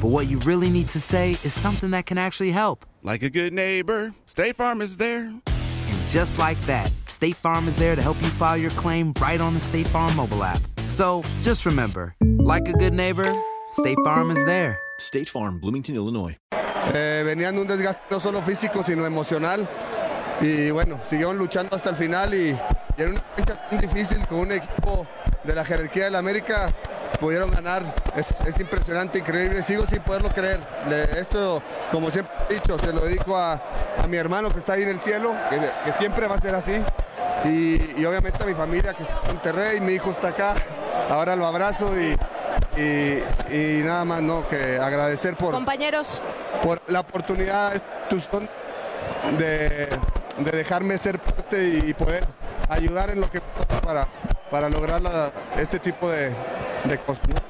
but what you really need to say is something that can actually help. Like a good neighbor, State Farm is there. And just like that, State Farm is there to help you file your claim right on the State Farm mobile app. So just remember, like a good neighbor, State Farm is there. State Farm, Bloomington, Illinois. Eh, venían de un desgaste no solo físico, sino emocional. Y bueno, siguieron luchando hasta el final y, y en una cancha tan difícil con un equipo de la jerarquía del América pudieron ganar. Es, es impresionante, increíble. Sigo sin poderlo creer. Le- esto, como siempre he dicho, se lo dedico a, a mi hermano que está ahí en el cielo, que, que siempre va a ser así. Y, y obviamente a mi familia que está en Monterrey, mi hijo está acá. Ahora lo abrazo y, y- y nada más, ¿no? Que agradecer por, Compañeros, por la oportunidad de, de dejarme ser parte y poder ayudar en lo que para, para lograr la- este tipo de, ¿no?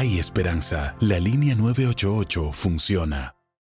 Hay esperanza. La línea 988 funciona.